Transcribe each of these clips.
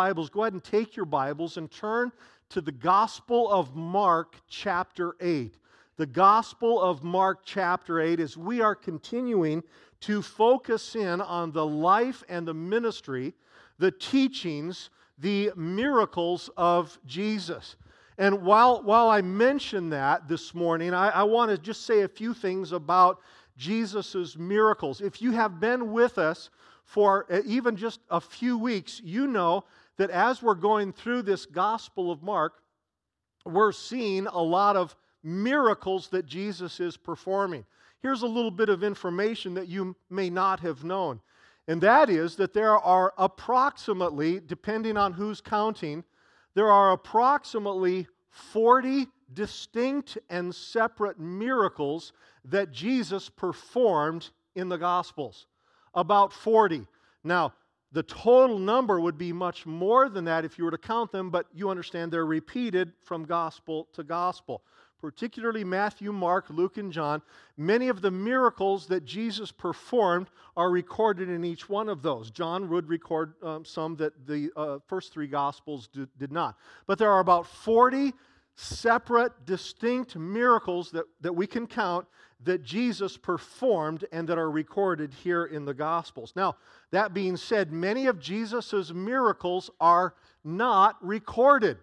Bibles, go ahead and take your Bibles and turn to the Gospel of Mark, chapter 8. The Gospel of Mark, chapter 8, as we are continuing to focus in on the life and the ministry, the teachings, the miracles of Jesus. And while, while I mention that this morning, I, I want to just say a few things about Jesus' miracles. If you have been with us for uh, even just a few weeks, you know that as we're going through this Gospel of Mark, we're seeing a lot of miracles that Jesus is performing. Here's a little bit of information that you may not have known, and that is that there are approximately, depending on who's counting, there are approximately 40 distinct and separate miracles that Jesus performed in the Gospels. About 40. Now, the total number would be much more than that if you were to count them, but you understand they're repeated from gospel to gospel. Particularly Matthew, Mark, Luke, and John. Many of the miracles that Jesus performed are recorded in each one of those. John would record um, some that the uh, first three gospels did, did not. But there are about 40 separate, distinct miracles that, that we can count that Jesus performed and that are recorded here in the Gospels. Now, that being said, many of Jesus' miracles are not recorded.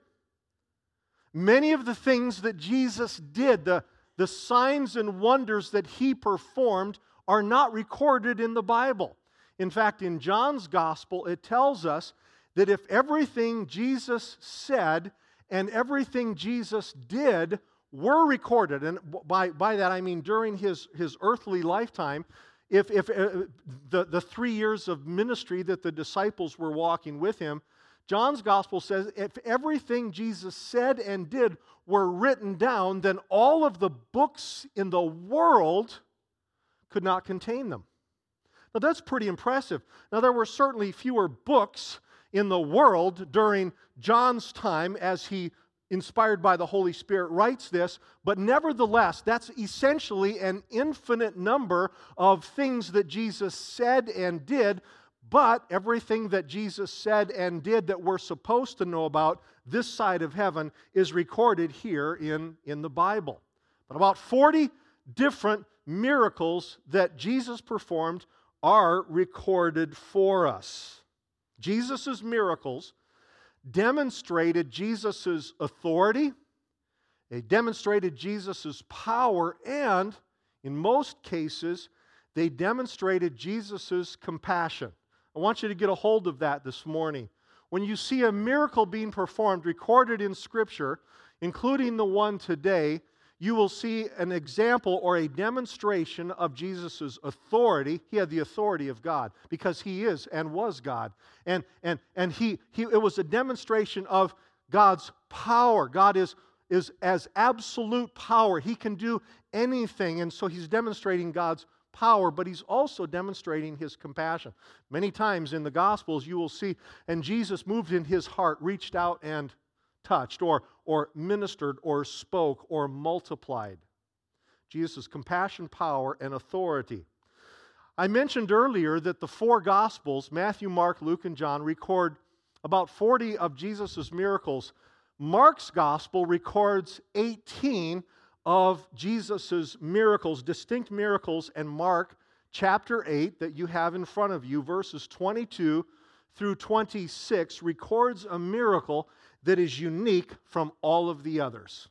Many of the things that Jesus did, the, the signs and wonders that he performed, are not recorded in the Bible. In fact, in John's Gospel, it tells us that if everything Jesus said and everything Jesus did were recorded, and by, by that I mean during his, his earthly lifetime, if, if uh, the, the three years of ministry that the disciples were walking with him, John's gospel says if everything Jesus said and did were written down, then all of the books in the world could not contain them. Now that's pretty impressive. Now there were certainly fewer books in the world during John's time as he inspired by the Holy Spirit, writes this, but nevertheless, that's essentially an infinite number of things that Jesus said and did. But everything that Jesus said and did that we're supposed to know about this side of heaven is recorded here in, in the Bible. But about 40 different miracles that Jesus performed are recorded for us. Jesus' miracles demonstrated Jesus' authority, they demonstrated Jesus' power, and in most cases, they demonstrated Jesus' compassion. I want you to get a hold of that this morning. When you see a miracle being performed recorded in Scripture, including the one today, you will see an example or a demonstration of Jesus' authority. He had the authority of God because he is and was God. And, and, and he, he, it was a demonstration of God's power. God is, is as absolute power, He can do anything. And so He's demonstrating God's power, but He's also demonstrating His compassion. Many times in the Gospels, you will see, and Jesus moved in His heart, reached out and touched or, or ministered or spoke or multiplied. Jesus' compassion, power, and authority. I mentioned earlier that the four Gospels, Matthew, Mark, Luke, and John, record about 40 of Jesus' miracles. Mark's Gospel records 18 of Jesus' miracles, distinct miracles, and Mark chapter 8 that you have in front of you, verses 22 through 26, records a miracle that is unique from all of the others.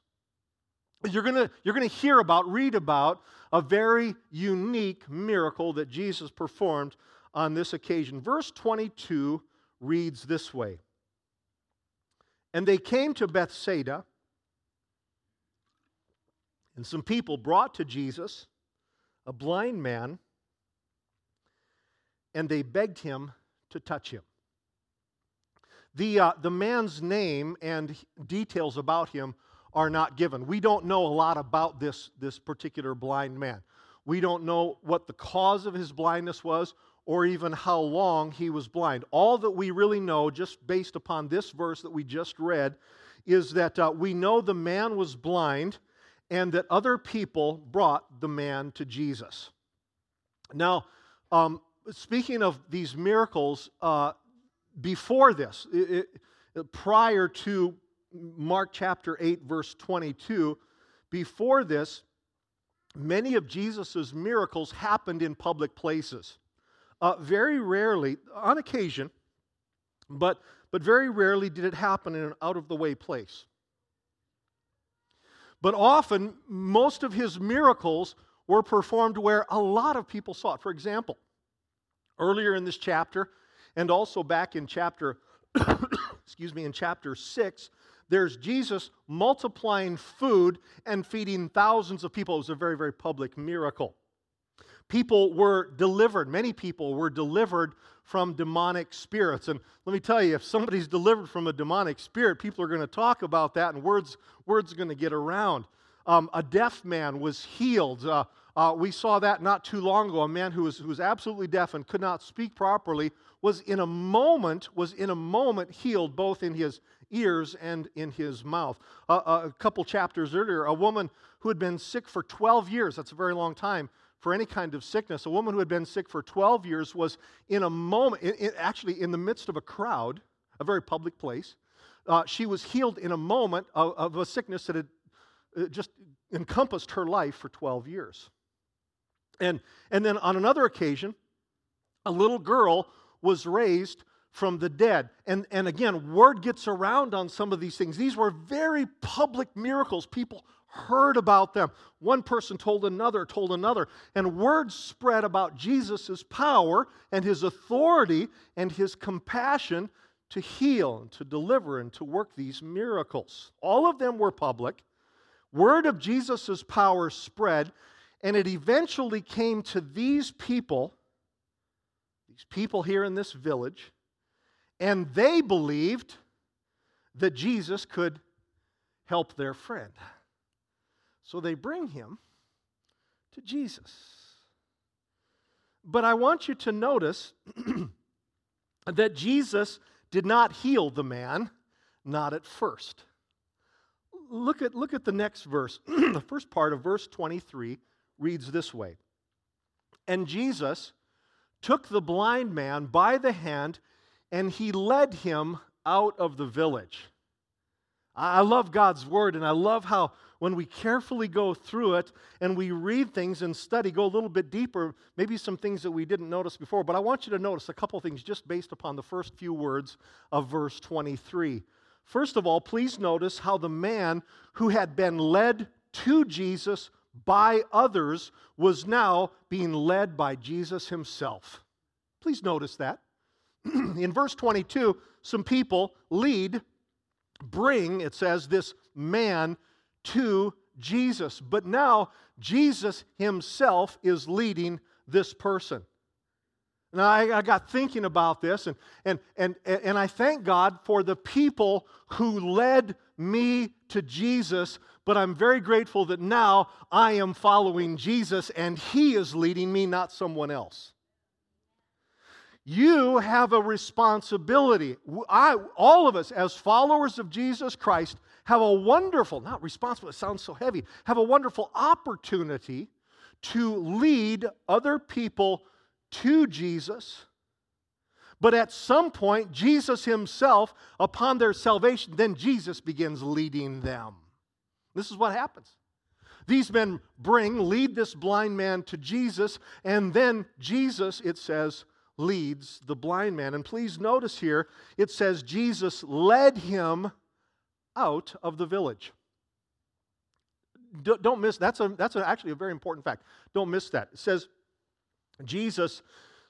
You're going you're going to hear about, read about a very unique miracle that Jesus performed on this occasion. Verse 22 reads this way And they came to Bethsaida, and some people brought to Jesus a blind man, and they begged him to touch him. The, uh, the man's name and details about him are not given. We don't know a lot about this, this particular blind man. We don't know what the cause of his blindness was or even how long he was blind. All that we really know, just based upon this verse that we just read, is that uh, we know the man was blind and that other people brought the man to Jesus. Now, um, speaking of these miracles, uh, before this, it, it, prior to Mark chapter 8, verse 22, before this, many of Jesus' miracles happened in public places. Uh, very rarely, on occasion, but, but very rarely did it happen in an out of the way place. But often, most of his miracles were performed where a lot of people saw it. For example, earlier in this chapter, and also back in chapter, excuse me, in chapter 6, there's Jesus multiplying food and feeding thousands of people. It was a very, very public miracle. People were delivered, many people were delivered from demonic spirits. And let me tell you, if somebody's delivered from a demonic spirit, people are going to talk about that and words, words are going to get around. Um, a deaf man was healed. Uh, uh, we saw that not too long ago. A man who was, who was absolutely deaf and could not speak properly was in a moment, was in a moment healed both in his ears and in his mouth. Uh, a couple chapters earlier, a woman who had been sick for 12 years, that's a very long time, for any kind of sickness. A woman who had been sick for 12 years was in a moment, in, in, actually in the midst of a crowd, a very public place. Uh, she was healed in a moment of, of, a sickness that had uh, just encompassed her life for 12 years. And, and then on another occasion, a little girl was raised from the dead. And, and again, word gets around on some of these things. These were very public miracles. People heard about them. One person told another, told another, and word spread about Jesus' power and his authority and his compassion to heal and to deliver and to work these miracles. All of them were public. Word of Jesus' power spread, and it eventually came to these people, these people here in this village, and they believed that Jesus could help their friend. So they bring him to Jesus. But I want you to notice that Jesus did not heal the man, not at first. Look at, look at the next verse. the first part of verse 23 reads this way And Jesus took the blind man by the hand and he led him out of the village. I love God's word, and I love how when we carefully go through it and we read things and study, go a little bit deeper, maybe some things that we didn't notice before. But I want you to notice a couple things just based upon the first few words of verse 23. First of all, please notice how the man who had been led to Jesus by others was now being led by Jesus himself. Please notice that. In verse 22, some people lead, bring, it says, this man to Jesus. But now Jesus himself is leading this person. Now, I, I, got thinking about this, and, and, and, and I thank God for the people who led me to Jesus, but I'm very grateful that now I am following Jesus and He is leading me, not someone else. You have a responsibility. I, all of us, as followers of Jesus Christ, have a wonderful, not responsible, it sounds so heavy, have a wonderful opportunity to lead other people to Jesus. But at some point, Jesus himself, upon their salvation, then Jesus begins leading them. This is what happens. These men bring, lead this blind man to Jesus, and then Jesus, it says, leads the blind man. And please notice here, it says Jesus led him out of the village. Don't miss that's a that's a, actually a very important fact. Don't miss that. It says Jesus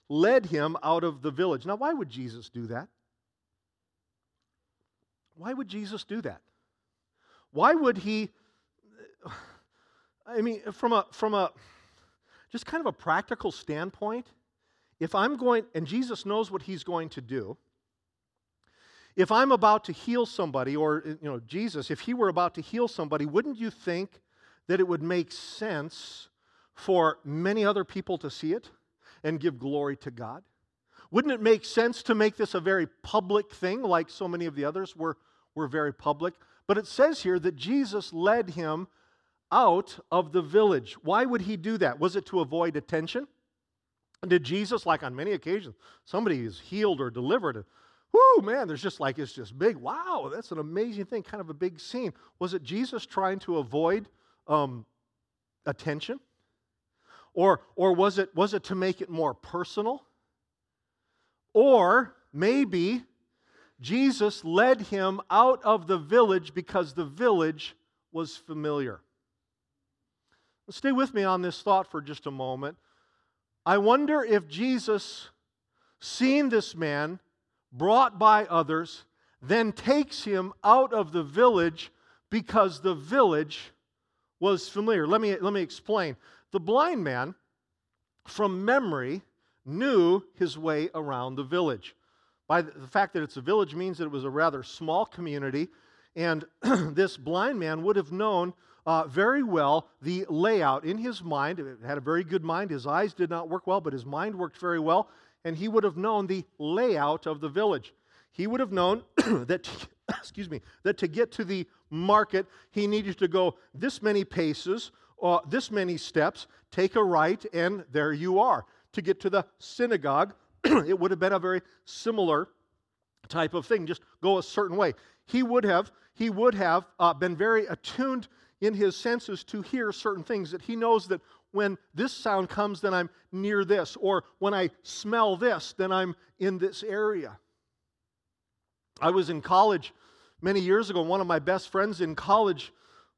led him out of the village. Now, why would Jesus do that? Why would Jesus do that? Why would he? I mean, from a from a just kind of a practical standpoint, if I'm going, and Jesus knows what he's going to do, if I'm about to heal somebody, or, you know, Jesus, if he were about to heal somebody, wouldn't you think that it would make sense for many other people to see it and give glory to God? Wouldn't it make sense to make this a very public thing, like so many of the others were, were very public? But it says here that Jesus led him out of the village. Why would he do that? Was it to avoid attention? Did Jesus, like on many occasions, somebody is healed or delivered, whoo, man, there's just like, it's just big. Wow, that's an amazing thing, kind of a big scene. Was it Jesus trying to avoid um, attention? Or, or was, it, was it to make it more personal? Or maybe Jesus led him out of the village because the village was familiar. Stay with me on this thought for just a moment. I wonder if Jesus, seeing this man brought by others, then takes him out of the village because the village was familiar. Let me, let me explain. The blind man, from memory, knew his way around the village. By the fact that it's a village means that it was a rather small community, and this blind man would have known uh, very well the layout in his mind. It had a very good mind. His eyes did not work well, but his mind worked very well, and he would have known the layout of the village. He would have known that, to, excuse me, that to get to the market, he needed to go this many paces, uh, this many steps, take a right, and there you are. To get to the synagogue, it would have been a very similar type of thing. Just go a certain way. He would have he would have uh, been very attuned in his senses to hear certain things that he knows that when this sound comes, then I'm near this, or when I smell this, then I'm in this area. I was in college many years ago. One of my best friends in college,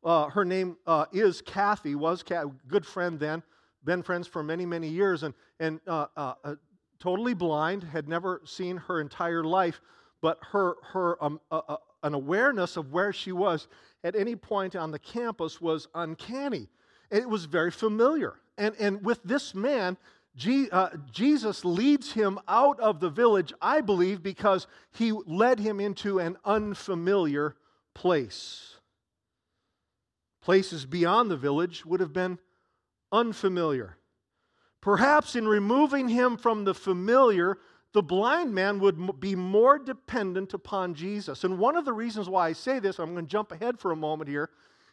uh, her name uh, is Kathy, was a good friend then, been friends for many, many years, and, and uh, uh, uh totally blind, had never seen her entire life, but her, her um, uh, an awareness of where she was at any point on the campus was uncanny. It was very familiar. And, and with this man, G, uh, Jesus leads him out of the village, I believe, because he led him into an unfamiliar place. Places beyond the village would have been unfamiliar. Perhaps in removing him from the familiar, the blind man would be more dependent upon Jesus. And one of the reasons why I say this, I'm going to jump ahead for a moment here,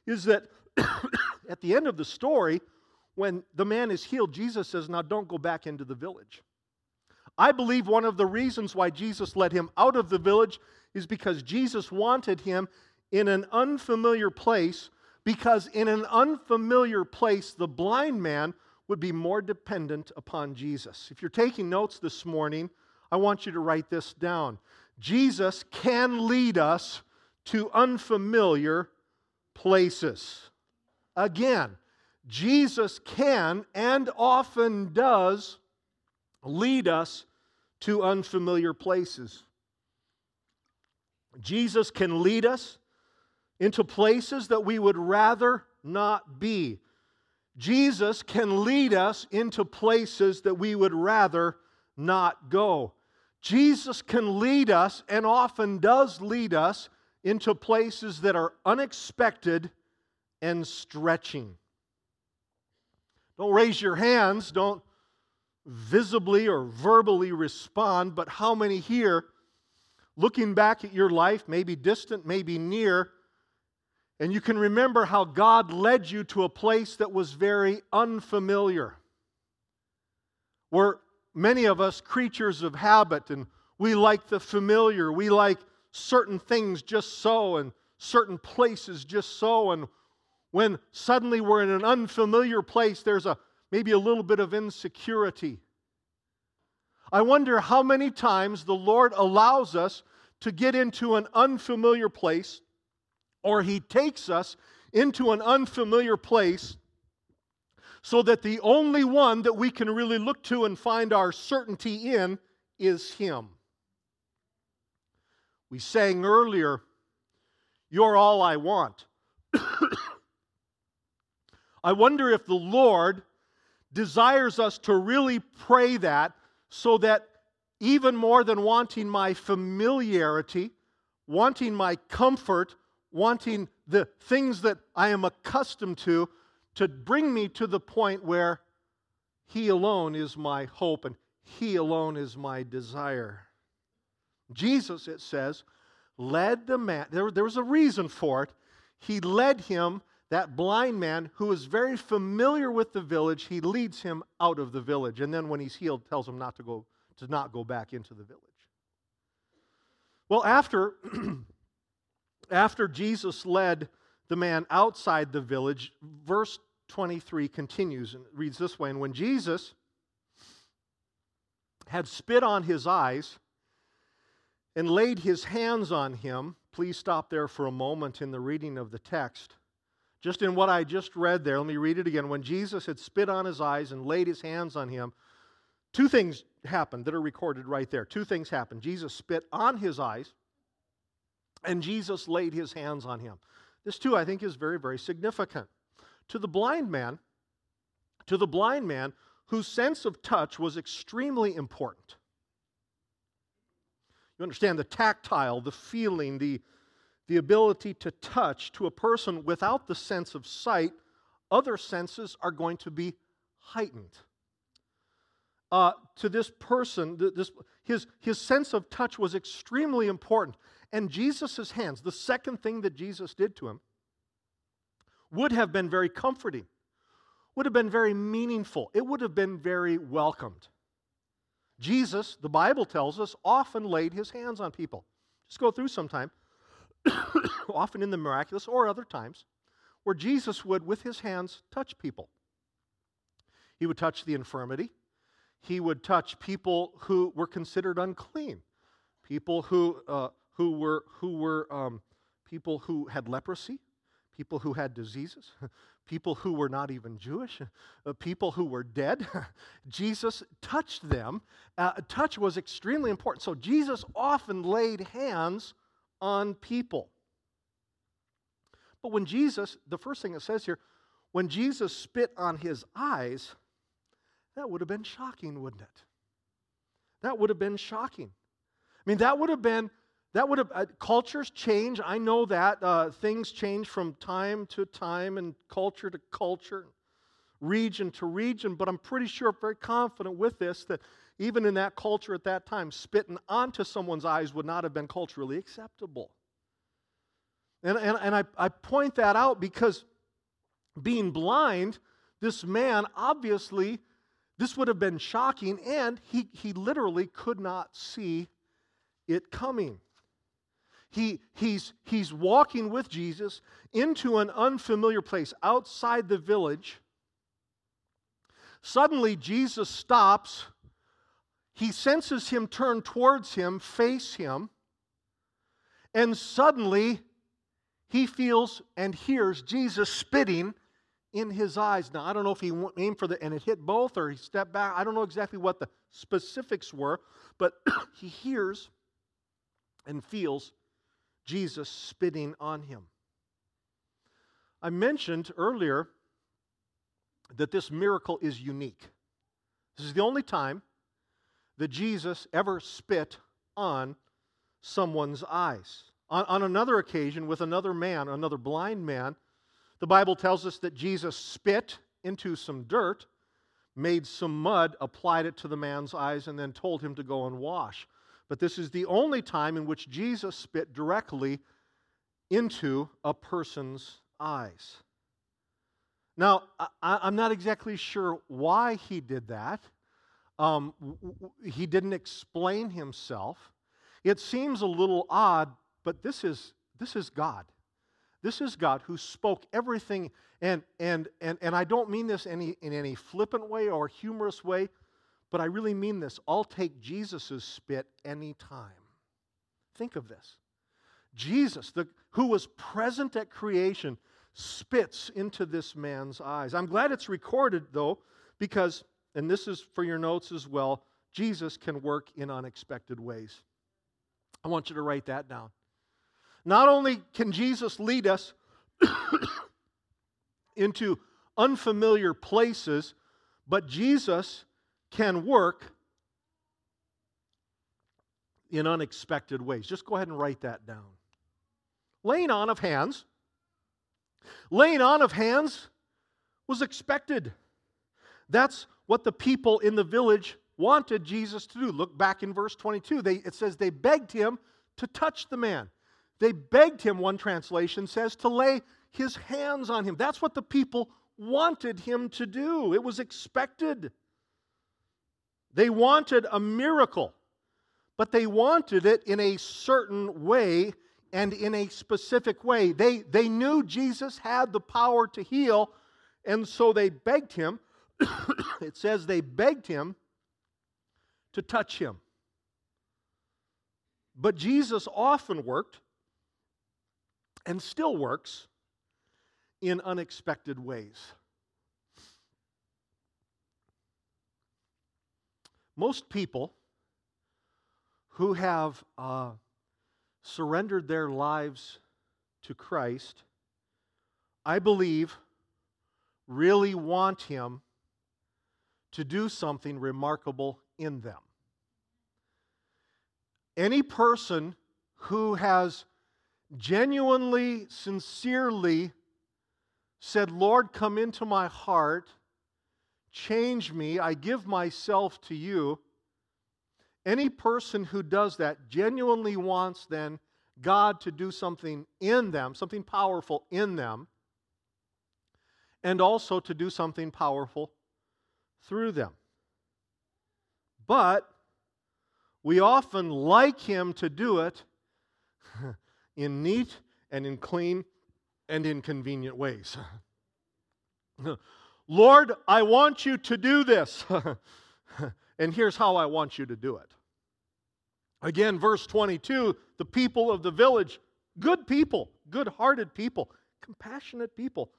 is that at the end of the story, when the man is healed, Jesus says, Now don't go back into the village. I believe one of the reasons why Jesus led him out of the village is because Jesus wanted him in an unfamiliar place, because in an unfamiliar place, the blind man would be more dependent upon Jesus. If you're taking notes this morning, I want you to write this down. Jesus can lead us to unfamiliar places. Again, Jesus can and often does lead us to unfamiliar places. Jesus can lead us into places that we would rather not be. Jesus can lead us into places that we would rather not go. Jesus can lead us, and often does lead us, into places that are unexpected and stretching. Don't raise your hands, don't visibly or verbally respond, but how many here, looking back at your life, maybe distant, maybe near, and you can remember how God led you to a place that was very unfamiliar. We're many of us creatures of habit and we like the familiar. We like certain things just so and certain places just so. And when suddenly we're in an unfamiliar place, there's a maybe a little bit of insecurity. I wonder how many times the Lord allows us to get into an unfamiliar place or he takes us into an unfamiliar place so that the only one that we can really look to and find our certainty in is him. We sang earlier, You're all I want. I wonder if the Lord desires us to really pray that so that even more than wanting my familiarity, wanting my comfort, wanting the things that I am accustomed to, to bring me to the point where He alone is my hope and He alone is my desire. Jesus, it says, led the man, there, there was a reason for it. He led him, that blind man who is very familiar with the village, he leads him out of the village. And then when he's healed, tells him not to go, to not go back into the village. Well, after, after Jesus led the man outside the village, verse 23 continues and reads this way And when Jesus had spit on his eyes and laid his hands on him, please stop there for a moment in the reading of the text. Just in what I just read there, let me read it again. When Jesus had spit on his eyes and laid his hands on him, two things happened that are recorded right there. Two things happened. Jesus spit on his eyes, and Jesus laid his hands on him. This, too, I think, is very, very significant. To the blind man, to the blind man whose sense of touch was extremely important. You understand the tactile, the feeling, the, the ability to touch to a person without the sense of sight, other senses are going to be heightened. Uh, to this person, this, his, his sense of touch was extremely important. And Jesus' hands, the second thing that Jesus did to him, would have been very comforting, would have been very meaningful, it would have been very welcomed. Jesus, the Bible tells us, often laid his hands on people. Just go through sometime, often in the miraculous or other times, where Jesus would, with his hands, touch people. He would touch the infirmity. He would touch people who were considered unclean, people who, uh, who were, who were um, people who had leprosy, people who had diseases, people who were not even Jewish, uh, people who were dead. Jesus touched them. Uh, touch was extremely important. So Jesus often laid hands on people. But when Jesus, the first thing it says here, when Jesus spit on his eyes, that would have been shocking, wouldn't it? That would have been shocking. I mean, that would have been that would have uh, cultures change. I know that uh, things change from time to time and culture to culture region to region but i'm pretty sure very confident with this that even in that culture at that time spitting onto someone's eyes would not have been culturally acceptable. And, and, and I, I point that out because being blind this man obviously this would have been shocking and he, he literally could not see it coming he, he's, he's walking with Jesus into an unfamiliar place outside the village. Suddenly, Jesus stops. He senses him turn towards him, face him, and suddenly he feels and hears Jesus spitting in his eyes. Now, I don't know if he aimed for the, and it hit both or he stepped back. I don't know exactly what the specifics were, but he hears and feels Jesus spitting on him. I mentioned earlier that this miracle is unique. This is the only time that Jesus ever spit on someone's eyes. On, on, another occasion, with another man, another blind man, the Bible tells us that Jesus spit into some dirt, made some mud, applied it to the man's eyes, and then told him to go and wash. But this is the only time in which Jesus spit directly into a person's eyes. Now, I, am not exactly sure why he did that. Um, he didn't explain himself. It seems a little odd, but this is, this is God. This is God who spoke everything, and, and, and, and I don't mean this any, in any flippant way or humorous way. But I really mean this. I'll take Jesus' spit anytime. Think of this. Jesus, the, who was present at creation, spits into this man's eyes. I'm glad it's recorded, though, because, and this is for your notes as well, Jesus can work in unexpected ways. I want you to write that down. Not only can Jesus lead us into unfamiliar places, but Jesus can work in unexpected ways. Just go ahead and write that down. Laying on of hands. Laying on of hands was expected. That's what the people in the village wanted Jesus to do. Look back in verse 22. They, it says they begged him to touch the man. They begged him, one translation says, to lay his hands on him. That's what the people wanted him to do. It was expected. They wanted a miracle. but they wanted it in a certain way and in a specific way. They, they knew Jesus had the power to heal, and so they begged him. it says they begged him to touch him. But Jesus often worked and still works in unexpected ways. Most people who have uh, surrendered their lives to Christ, I believe, really want Him to do something remarkable in them. Any person who has genuinely, sincerely said, Lord, come into my heart, change me, I give myself to you. Any person who does that genuinely wants then God to do something in them, something powerful in them, and also to do something powerful through them. But we often like Him to do it in neat and in clean and in convenient ways. Lord, I want you to do this. and here's how I want you to do it. Again, verse 22 the people of the village, good people, good hearted people, compassionate people,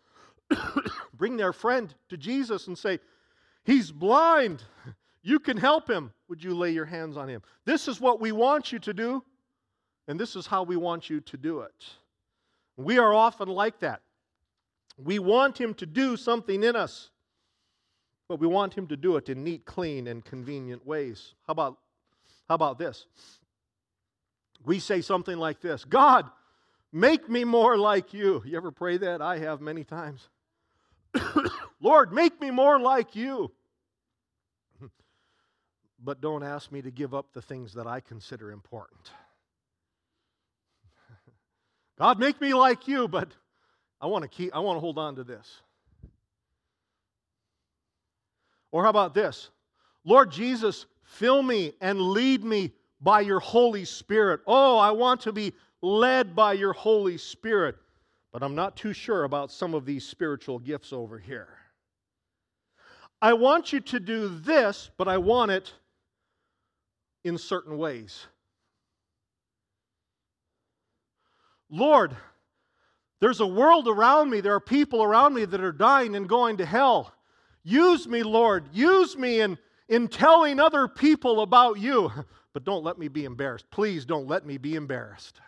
bring their friend to Jesus and say, He's blind. You can help him. Would you lay your hands on him? This is what we want you to do. And this is how we want you to do it. We are often like that. We want Him to do something in us, but we want Him to do it in neat, clean, and convenient ways. How about, how about this? We say something like this God, make me more like you. You ever pray that? I have many times. Lord, make me more like you. but don't ask me to give up the things that I consider important. God, make me like you, but I want to keep, I want to hold on to this. Or how about this? Lord Jesus, fill me and lead me by your Holy Spirit. Oh, I want to be led by your Holy Spirit, but I'm not too sure about some of these spiritual gifts over here. I want you to do this, but I want it in certain ways. Lord, there's a world around me, there are people around me that are dying and going to hell. Use me, Lord. Use me in, in telling other people about you. But don't let me be embarrassed. Please don't let me be embarrassed.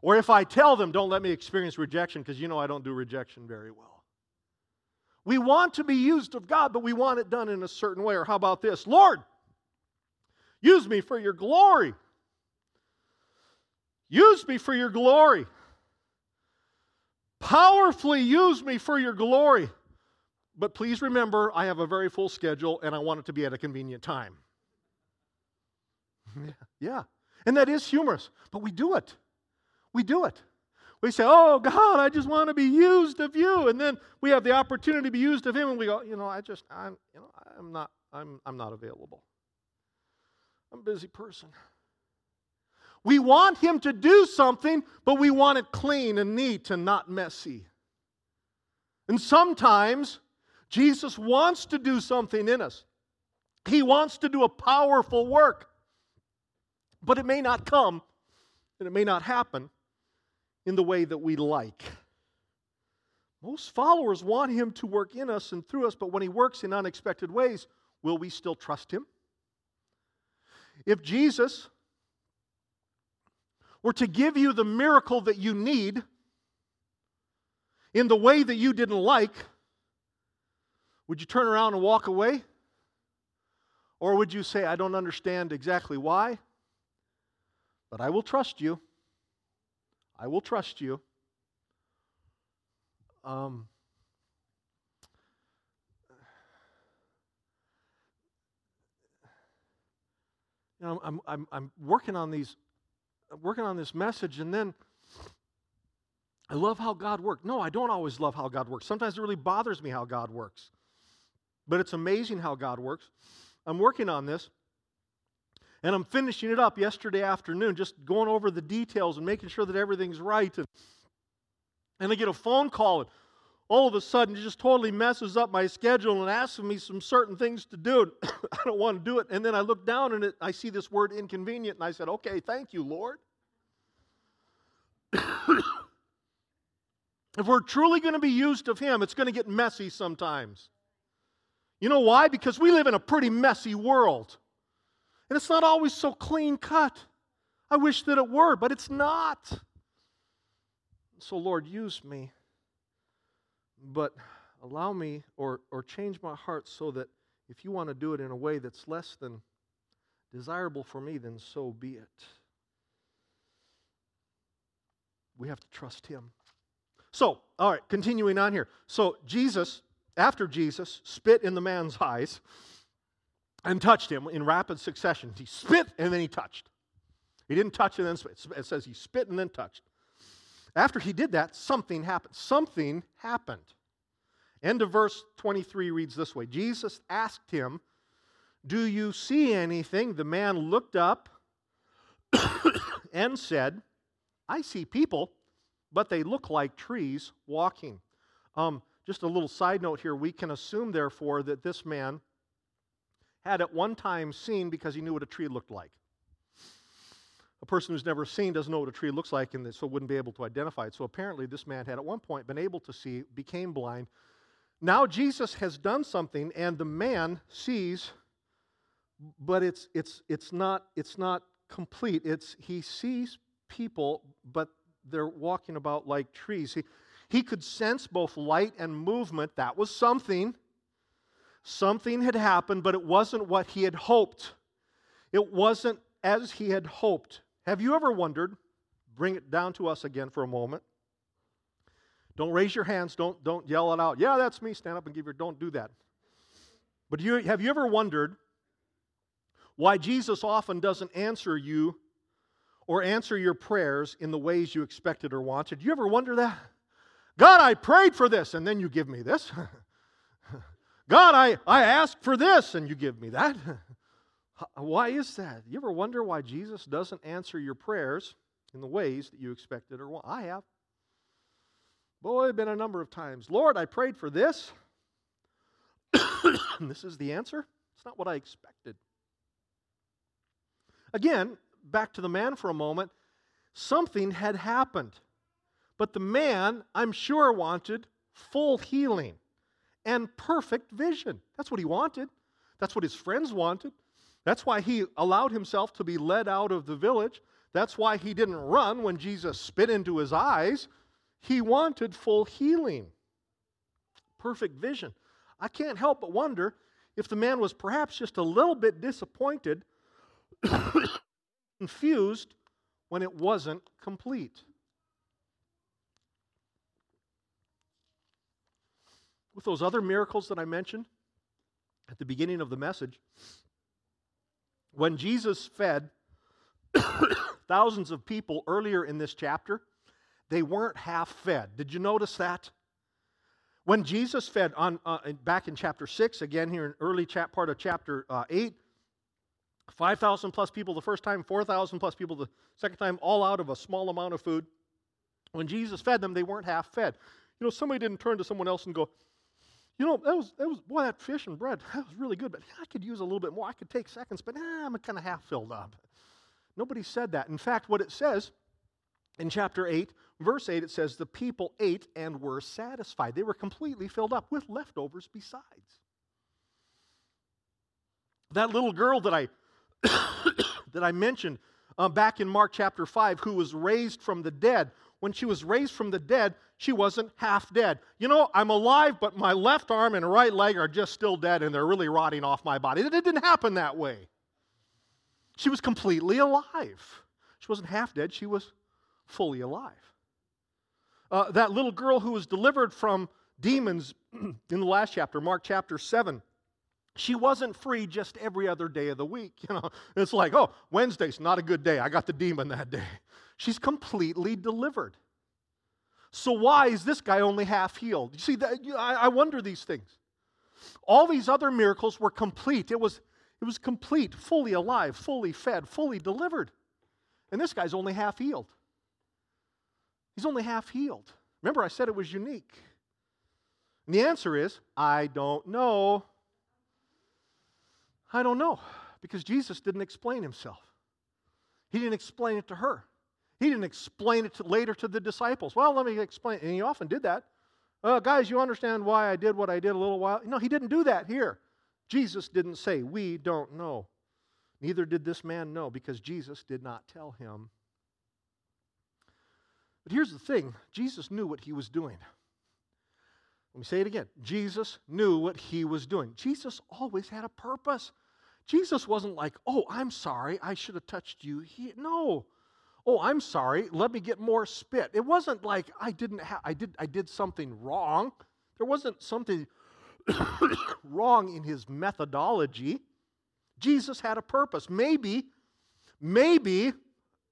Or if I tell them, don't let me experience rejection because you know I don't do rejection very well. We want to be used of God, but we want it done in a certain way. Or how about this? Lord, use me for your glory. Use me for your glory. Powerfully use me for your glory. But please remember, I have a very full schedule and I want it to be at a convenient time. yeah. And that is humorous, but we do it. We do it. We say, Oh, God, I just want to be used of you. And then we have the opportunity to be used of Him, and we go, You know, I just, I'm, you know, I'm not, I'm, I'm not available. I'm a busy person. We want Him to do something, but we want it clean and neat and not messy. And sometimes Jesus wants to do something in us. He wants to do a powerful work, but it may not come and it may not happen in the way that we like. Most followers want Him to work in us and through us, but when He works in unexpected ways, will we still trust Him? If Jesus were to give you the miracle that you need in the way that you didn't like, would you turn around and walk away? Or would you say, I don't understand exactly why, but I will trust you? I will trust you. Um, you know, I'm, I'm, I'm working on these working on this message, and then I love how God works. No, I don't always love how God works. Sometimes it really bothers me how God works. But it's amazing how God works. I'm working on this. And I'm finishing it up yesterday afternoon, just going over the details and making sure that everything's right. And, and I get a phone call, and all of a sudden it just totally messes up my schedule and asks me some certain things to do. I don't want to do it. And then I look down and it, I see this word inconvenient, and I said, Okay, thank you, Lord. if we're truly going to be used of Him, it's going to get messy sometimes. You know why? Because we live in a pretty messy world. And it's not always so clean cut. I wish that it were, but it's not. So, Lord, use me. But allow me or, or change my heart so that if you want to do it in a way that's less than desirable for me, then so be it. We have to trust Him. So, all right, continuing on here. So, Jesus, after Jesus spit in the man's eyes and touched him in rapid succession, he spit and then he touched. He didn't touch and then spit. It says he spit and then touched. After he did that, something happened. Something happened. End of verse 23 reads this way Jesus asked him, Do you see anything? The man looked up and said, I see people, but they look like trees walking. Um, just a little side note here we can assume, therefore, that this man had at one time seen because he knew what a tree looked like. A person who's never seen doesn't know what a tree looks like and so wouldn't be able to identify it. So apparently, this man had at one point been able to see, became blind. Now Jesus has done something, and the man sees, but it's, it's, it's, not, it's not complete. It's, he sees people, but they're walking about like trees. He, he could sense both light and movement. That was something. Something had happened, but it wasn't what he had hoped. It wasn't as he had hoped. Have you ever wondered? Bring it down to us again for a moment. Don't raise your hands. Don't, don't yell it out. Yeah, that's me. Stand up and give your. Don't do that. But you, have you ever wondered why Jesus often doesn't answer you or answer your prayers in the ways you expected or wanted? You ever wonder that? God, I prayed for this, and then you give me this. God, I, I asked for this, and you give me that. why is that? You ever wonder why Jesus doesn't answer your prayers in the ways that you expected or want? I have. Boy, been a number of times. Lord, I prayed for this. this is the answer. It's not what I expected. Again, back to the man for a moment. Something had happened. But the man, I'm sure, wanted full healing and perfect vision. That's what he wanted. That's what his friends wanted. That's why he allowed himself to be led out of the village. That's why he didn't run when Jesus spit into his eyes. He wanted full healing, perfect vision. I can't help but wonder if the man was perhaps just a little bit disappointed, confused when it wasn't complete. with those other miracles that I mentioned at the beginning of the message, when Jesus fed thousands of people earlier in this chapter, they weren't half fed. Did you notice that? When Jesus fed on uh, back in chapter 6, again here in early chap, part of chapter uh, 8, 5,000 plus people the first time, 4,000 plus people the second time, all out of a small amount of food. When Jesus fed them, they weren't half fed. You know, somebody didn't turn to someone else and go, you know, that was, that was, boy, that fish and bread, that was really good, but I could use a little bit more. I could take seconds, but nah, I'm kind of half filled up. Nobody said that. In fact, what it says in chapter 8, verse 8, it says, The people ate and were satisfied. They were completely filled up with leftovers besides. That little girl that I, that I mentioned uh, back in Mark chapter 5, who was raised from the dead, when she was raised from the dead, she wasn't half dead. You know, I'm alive, but my left arm and right leg are just still dead and they're really rotting off my body. It didn't happen that way. She was completely alive. She wasn't half dead, she was fully alive. Uh, that little girl who was delivered from demons in the last chapter, Mark chapter 7, she wasn't free just every other day of the week. You know, it's like, oh, Wednesday's not a good day. I got the demon that day. She's completely delivered. So why is this guy only half healed? You see, I wonder these things. All these other miracles were complete. It was, It was complete, fully alive, fully fed, fully delivered. And this guy's only half healed. He's only half healed. Remember, I said it was unique. And the answer is I don't know. I don't know because Jesus didn't explain himself. He didn't explain it to her. He didn't explain it to, later to the disciples. Well, let me explain. And he often did that. Uh, guys, you understand why I did what I did a little while? No, he didn't do that here. Jesus didn't say, We don't know. Neither did this man know because Jesus did not tell him. But here's the thing Jesus knew what he was doing. Let me say it again. Jesus knew what he was doing. Jesus always had a purpose. Jesus wasn't like, oh, I'm sorry, I should have touched you. He, no. Oh, I'm sorry, let me get more spit. It wasn't like I didn't have I did I did something wrong. There wasn't something wrong in his methodology. Jesus had a purpose. Maybe, maybe,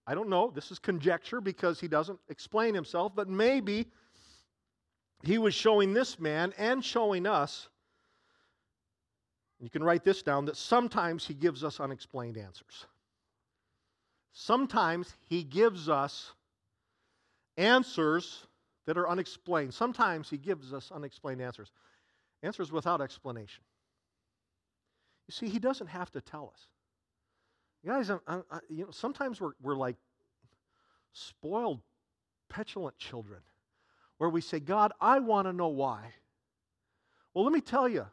I don't know, this is conjecture because he doesn't explain himself, but maybe he was showing this man and showing us, you can write this down, that sometimes he gives us unexplained answers. Sometimes he gives us answers that are unexplained. Sometimes he gives us unexplained answers. Answers without explanation. You see, he doesn't have to tell us. Guys, I, I, you know, sometimes we're, we're like spoiled, petulant children where we say, God, I want to know why. Well, let me tell you,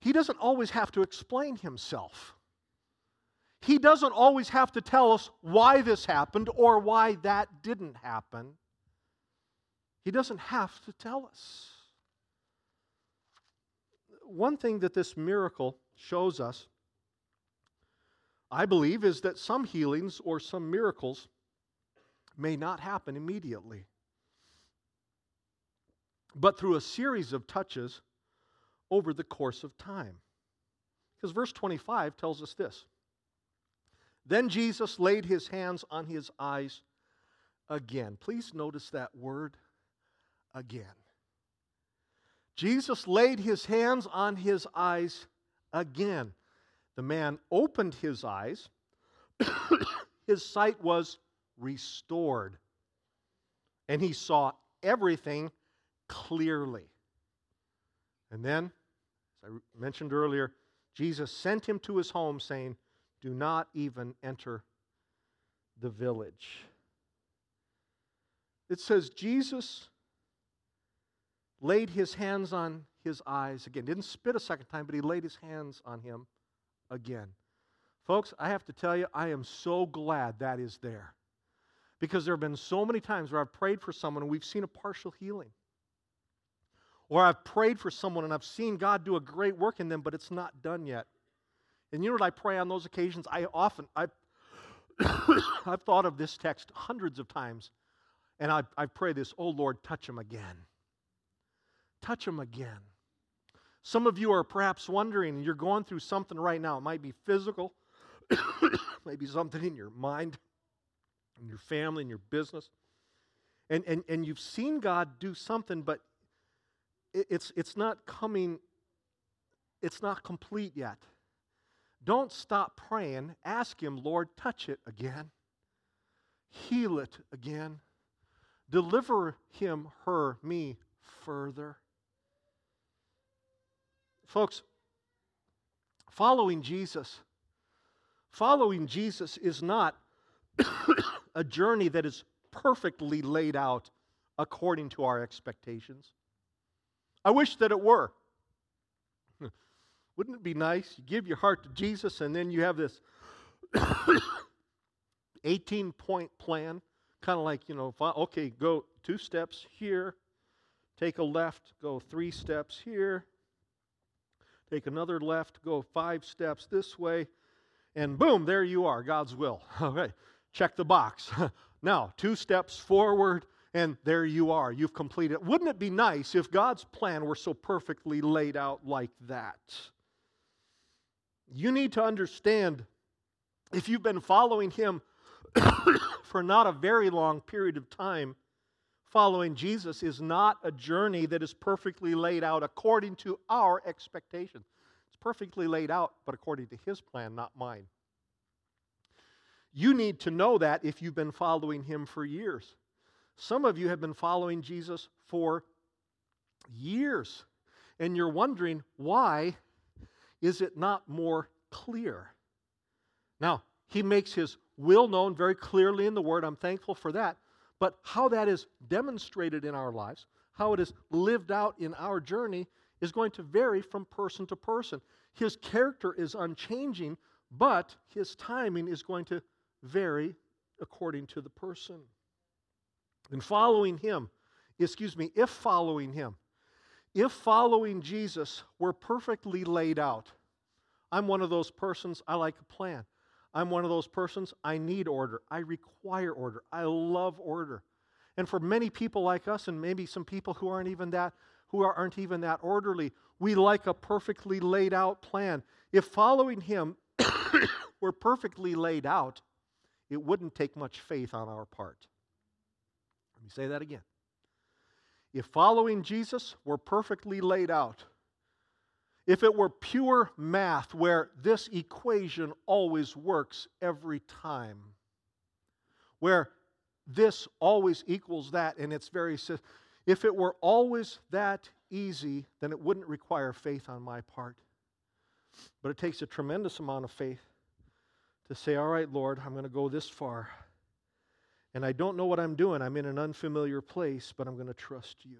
he doesn't always have to explain himself. He doesn't always have to tell us why this happened or why that didn't happen. He doesn't have to tell us one thing that this miracle shows us, I believe, is that some healings or some miracles may not happen immediately, but through a series of touches over the course of time. Because verse 25 tells us this Then Jesus laid his hands on his eyes again. Please notice that word again. Jesus laid his hands on his eyes again. The man opened his eyes, his sight was restored, and he saw everything clearly. And then, as I mentioned earlier, Jesus sent him to his home, saying, Do not even enter the village. It says, Jesus laid his hands on his eyes again. Didn't spit a second time, but he laid his hands on him again. Folks, I have to tell you, I am so glad that is there. Because there have been so many times where I've prayed for someone and we've seen a partial healing. Or I've prayed for someone and I've seen God do a great work in them, but it's not done yet. And you know what I pray on those occasions? I often, I, I've thought of this text hundreds of times, and I, I pray this, oh Lord, touch him again touch them again. Some of you are perhaps wondering, you're going through something right now. It might be physical, maybe something in your mind, in your family, in your business. And, and, and you've seen God do something, but it, it's, it's not coming, it's not complete yet. Don't stop praying. Ask Him, Lord, touch it again, heal it again, deliver him, her, me further. Folks, following Jesus, following Jesus is not a journey that is perfectly laid out according to our expectations. I wish that it were. Wouldn't it be nice? You give your heart to Jesus, and then you have this 18 point plan, kind of like, you know, okay, go two steps here, take a left, go three steps here, take another left, go five steps this way, and boom, there you are, God's will. Okay, check the box. now, two steps forward, and there you are. You've completed. Wouldn't it be nice if God's plan were so perfectly laid out like that? You need to understand if you've been following Him for not a very long period of time, following Jesus is not a journey that is perfectly laid out according to our expectations. It's perfectly laid out, but according to His plan, not mine. You need to know that if you've been following Him for years. Some of you have been following Jesus for years, and you're wondering why is it not more clear? Now, He makes His will known very clearly in the Word. I'm thankful for that. But how that is demonstrated in our lives, how it is lived out in our journey, is going to vary from person to person. His character is unchanging, but his timing is going to vary according to the person. And following him, excuse me, if following him, if following Jesus were perfectly laid out, I'm one of those persons, I like a plan. I'm one of those persons, I need order. I require order. I love order. And for many people like us, and maybe some people who aren't even that, who aren't even that orderly, we like a perfectly laid out plan. If following him were perfectly laid out, it wouldn't take much faith on our part. Let me say that again. If following Jesus were perfectly laid out, if it were pure math where this equation always works every time, where this always equals that and it's very if it were always that easy then it wouldn't require faith on my part. But it takes a tremendous amount of faith to say all right lord i'm going to go this far and i don't know what i'm doing. I'm in an unfamiliar place but i'm going to trust you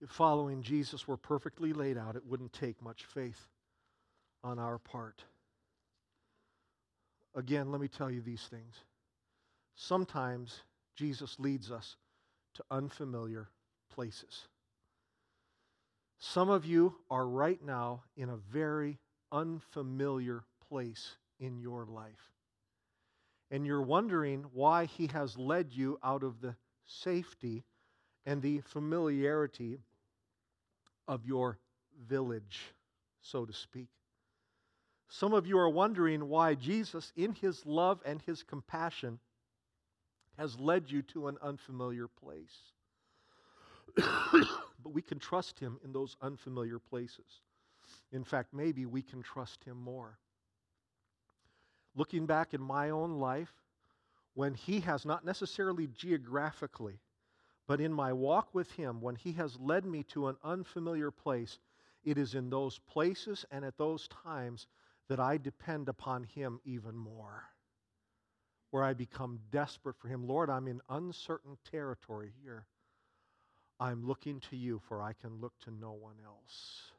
If following Jesus were perfectly laid out, it wouldn't take much faith on our part. Again, let me tell you these things. Sometimes Jesus leads us to unfamiliar places. Some of you are right now in a very unfamiliar place in your life. And you're wondering why he has led you out of the safety and the familiarity of your village, so to speak. Some of you are wondering why Jesus, in his love and his compassion, has led you to an unfamiliar place. but we can trust him in those unfamiliar places. In fact, maybe we can trust him more. Looking back in my own life, when he has not necessarily geographically, but in my walk with Him, when He has led me to an unfamiliar place, it is in those places and at those times that I depend upon Him even more. Where I become desperate for Him. Lord, I'm in uncertain territory here. I'm looking to you, for I can look to no one else.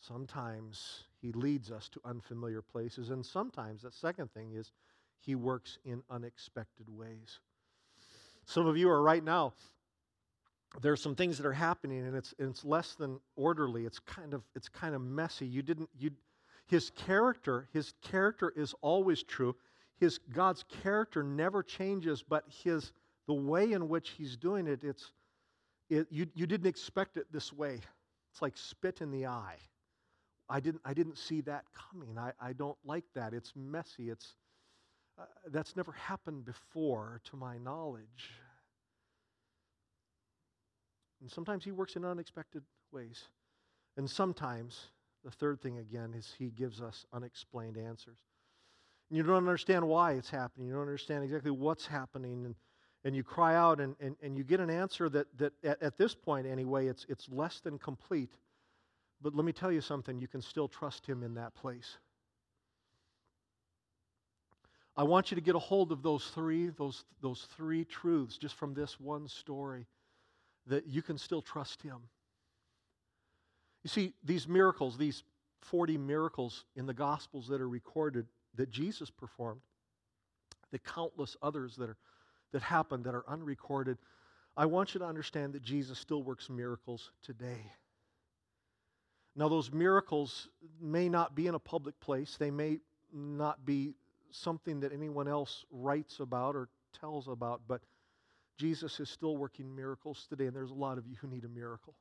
Sometimes He leads us to unfamiliar places, and sometimes, the second thing is, He works in unexpected ways. Some of you are right now, there are some things that are happening and it's, it's less than orderly. It's kind of, it's kind of messy. You didn't, you, his character, his character is always true. His, God's character never changes, but his, the way in which he's doing it, it's, it, you, you didn't expect it this way. It's like spit in the eye. I didn't, I didn't see that coming. I, I don't like that. It's messy. It's, uh, that's never happened before, to my knowledge. And sometimes He works in unexpected ways. And sometimes, the third thing again, is He gives us unexplained answers. And you don't understand why it's happening. You don't understand exactly what's happening. And, and you cry out and, and, and you get an answer that, that at, at this point, anyway, it's, it's less than complete. But let me tell you something you can still trust Him in that place. I want you to get a hold of those three, those, those three truths just from this one story that you can still trust Him. You see, these miracles, these 40 miracles in the Gospels that are recorded that Jesus performed, the countless others that, are, that happened that are unrecorded, I want you to understand that Jesus still works miracles today. Now, those miracles may not be in a public place, they may not be something that anyone else writes about or tells about, but Jesus is still working miracles today, and there's a lot of you who need a miracle.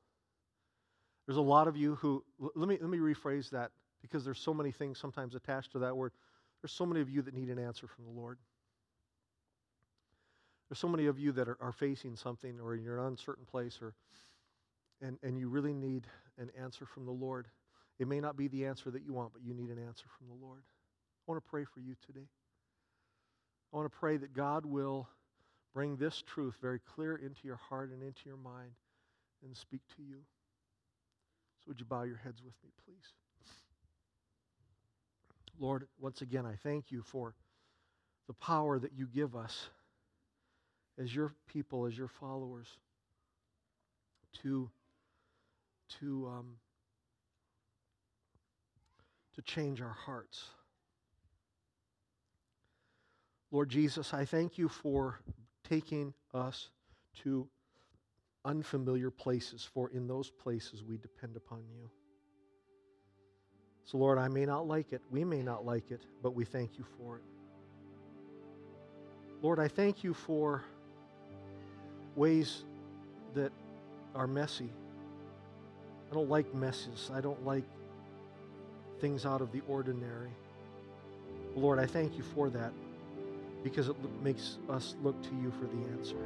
There's a lot of you who, let me, let me rephrase that because there's so many things sometimes attached to that word. There's so many of you that need an answer from the Lord. There's so many of you that are, are facing something or you're in an uncertain place or and, and you really need an answer from the Lord. It may not be the answer that you want, but you need an answer from the Lord. I want to pray for you today. I want to pray that God will bring this truth very clear into your heart and into your mind and speak to you. So, would you bow your heads with me, please? Lord, once again, I thank you for the power that you give us as your people, as your followers, to, to, um, to change our hearts. Lord Jesus, I thank you for taking us to unfamiliar places, for in those places we depend upon you. So, Lord, I may not like it, we may not like it, but we thank you for it. Lord, I thank you for ways that are messy. I don't like messes. I don't like things out of the ordinary. Lord, I thank you for that because it makes us look to you for the answer.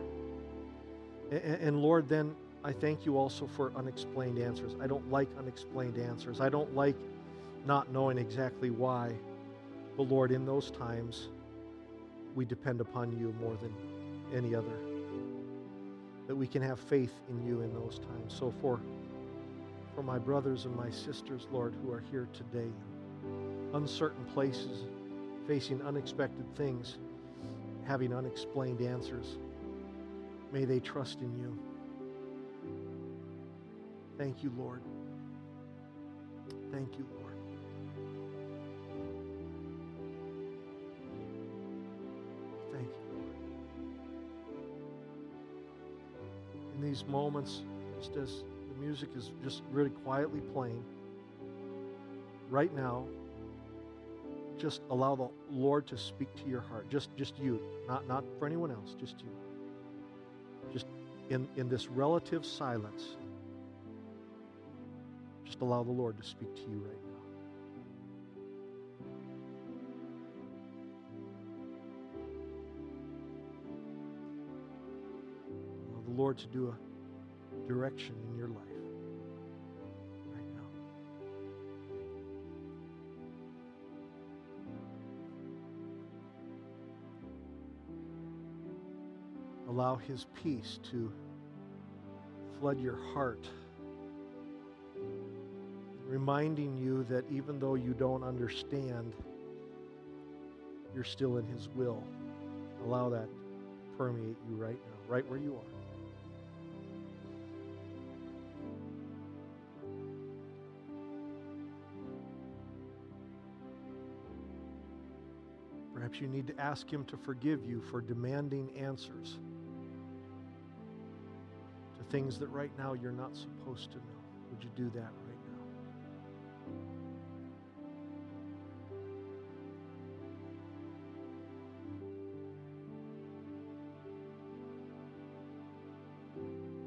And, and, Lord, then I thank you also for unexplained answers. I don't like unexplained answers. I don't like not knowing exactly why. But Lord, in those times, we depend upon you more than any other. That we can have faith in you in those times. So for for my brothers and my sisters, Lord, who are here today, uncertain places, facing unexpected things, having unexplained answers, may they trust in you. Thank you, Lord. Thank you, Lord. Thank you, Lord. In these moments, just as the music is just really quietly playing, right now, just allow the Lord to speak to your heart. Just, just you, not, not for anyone else, just you. Just in, in this relative silence, just allow the Lord to speak to you right now. The Lord to do a direction Allow His peace to flood your heart, reminding you that even though you don't understand, you're still in His will. Allow that to permeate you right now, right where you are. Perhaps you need to ask Him to forgive you for demanding answers things that right now you're not supposed to know. Would you do that right now?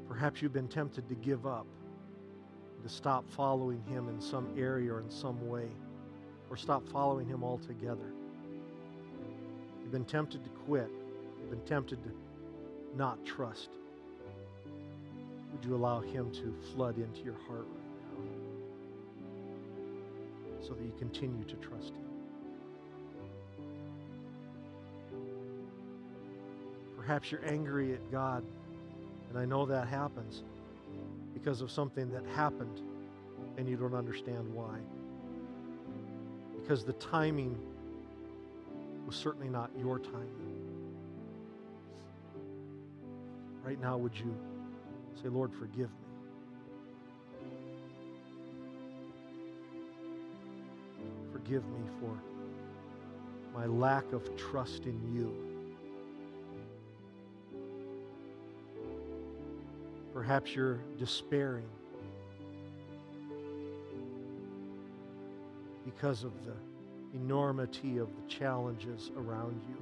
Perhaps you've been tempted to give up, to stop following Him in some area or in some way, or stop following Him altogether. You've been tempted to quit. You've been tempted to not trust. Would you allow Him to flood into your heart right now so that you continue to trust Him? Perhaps you're angry at God, and I know that happens because of something that happened and you don't understand why. Because the timing was certainly not your timing. Right now, would you say, Lord, forgive me? Forgive me for my lack of trust in you. Perhaps you're despairing because of the enormity of the challenges around you.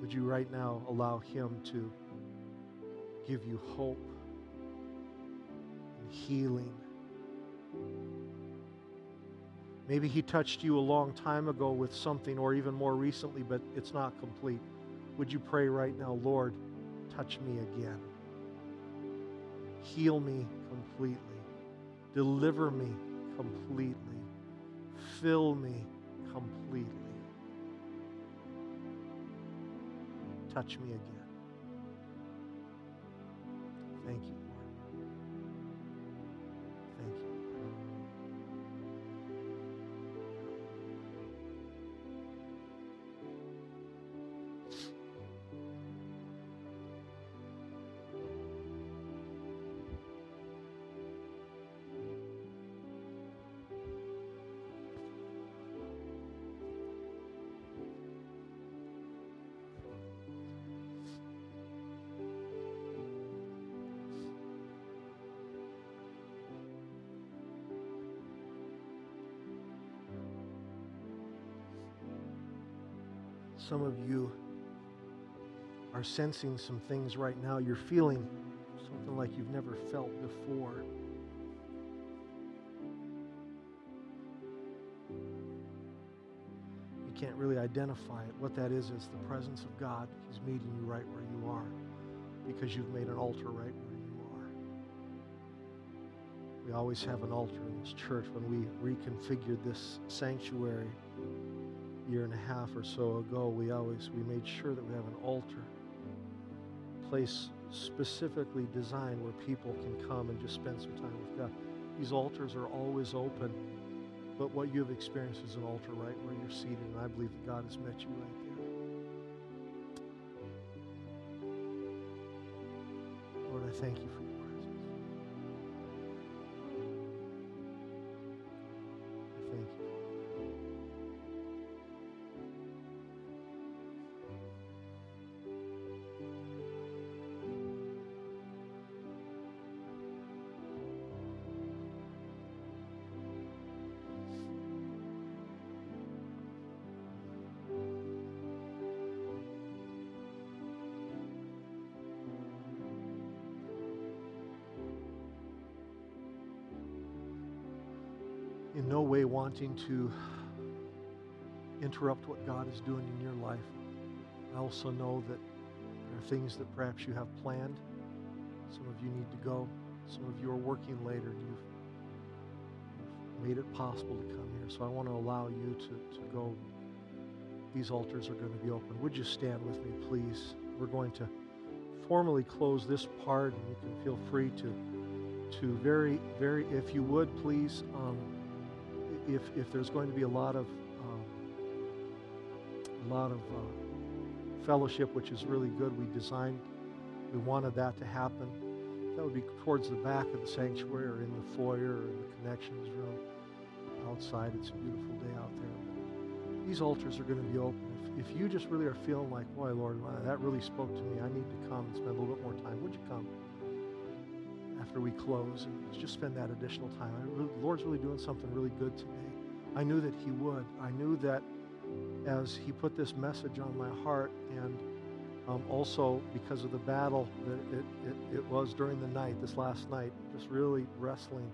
Would you right now allow Him to give you hope and healing Maybe He touched you a long time ago with something, or even more recently, but it's not complete. Would you pray right now, Lord, touch me again? Heal me completely. Deliver me completely. Fill me completely. Touch me again. Some of you are sensing some things right now. You're feeling something like you've never felt before. You can't really identify it. What that is is the presence of God. He's meeting you right where you are because you've made an altar right where you are. We always have an altar in this church when we reconfigured this sanctuary year and a half or so ago, we always we made sure that we have an altar, place specifically designed where people can come and just spend some time with God. These altars are always open, but what you have experienced is an altar right where you're seated, and I believe that God has met you right there. Lord, I thank you for in no way wanting to interrupt what God is doing in your life. I also know that there are things that perhaps you have planned. Some of you need to go. Some of you are working later and you've, you've made it possible to come here. So I want to allow you to, to go. These altars are going to be open. Would you stand with me, please? We're going to formally close this part, and you can feel free to, to very, very, if you would, please. Um, if, if there's going to be a lot of um, a lot of uh, fellowship, which is really good, we designed, we wanted that to happen. That would be towards the back of the sanctuary or in the foyer or in the connections room. Outside, it's a beautiful day out there. These altars are going to be open. If, if you just really are feeling like, boy, Lord, that really spoke to me, I need to come and spend a little bit more time, would you come? After we close and just spend that additional time. the Lord's really doing something really good today. I knew that He would. I knew that as He put this message on my heart, and um, also because of the battle that it, it, it was during the night, this last night, just really wrestling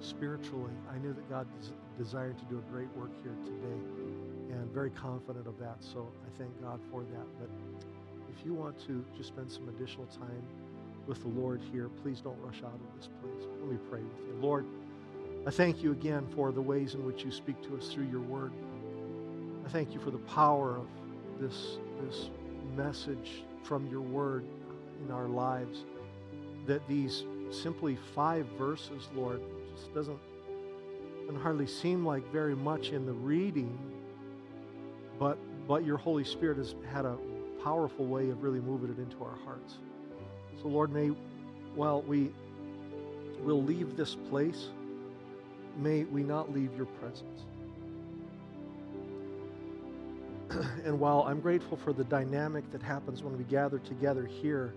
spiritually, I knew that God des- desired to do a great work here today, and very confident of that. So I thank God for that. But if you want to just spend some additional time with the Lord here, please don't rush out of this place. Let me pray with you. Lord, I thank you again for the ways in which you speak to us through your word. I thank you for the power of this, this message from your word in our lives. That these simply five verses, Lord, just doesn't, doesn't hardly seem like very much in the reading, but, but your Holy Spirit has had a powerful way of really moving it into our hearts. So, Lord, may, while we will leave this place, may we not leave your presence. and while I'm grateful for the dynamic that happens when we gather together here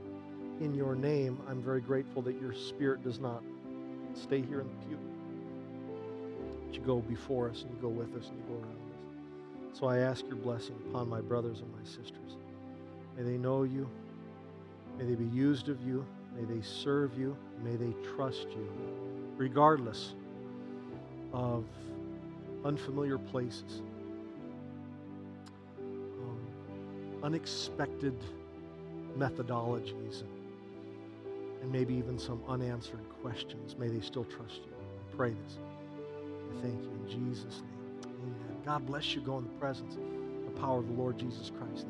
in your name, I'm very grateful that your spirit does not stay here in the pew. But you go before us and you go with us and you go around us. So I ask your blessing upon my brothers and my sisters. May they know you. May they be used of you. May they serve you. May they trust you, regardless of unfamiliar places, um, unexpected methodologies, and, maybe even some unanswered questions. May they still trust you. I pray this. I thank you in Jesus' name. Amen. God bless you. Go in the presence, the power of the Lord Jesus Christ.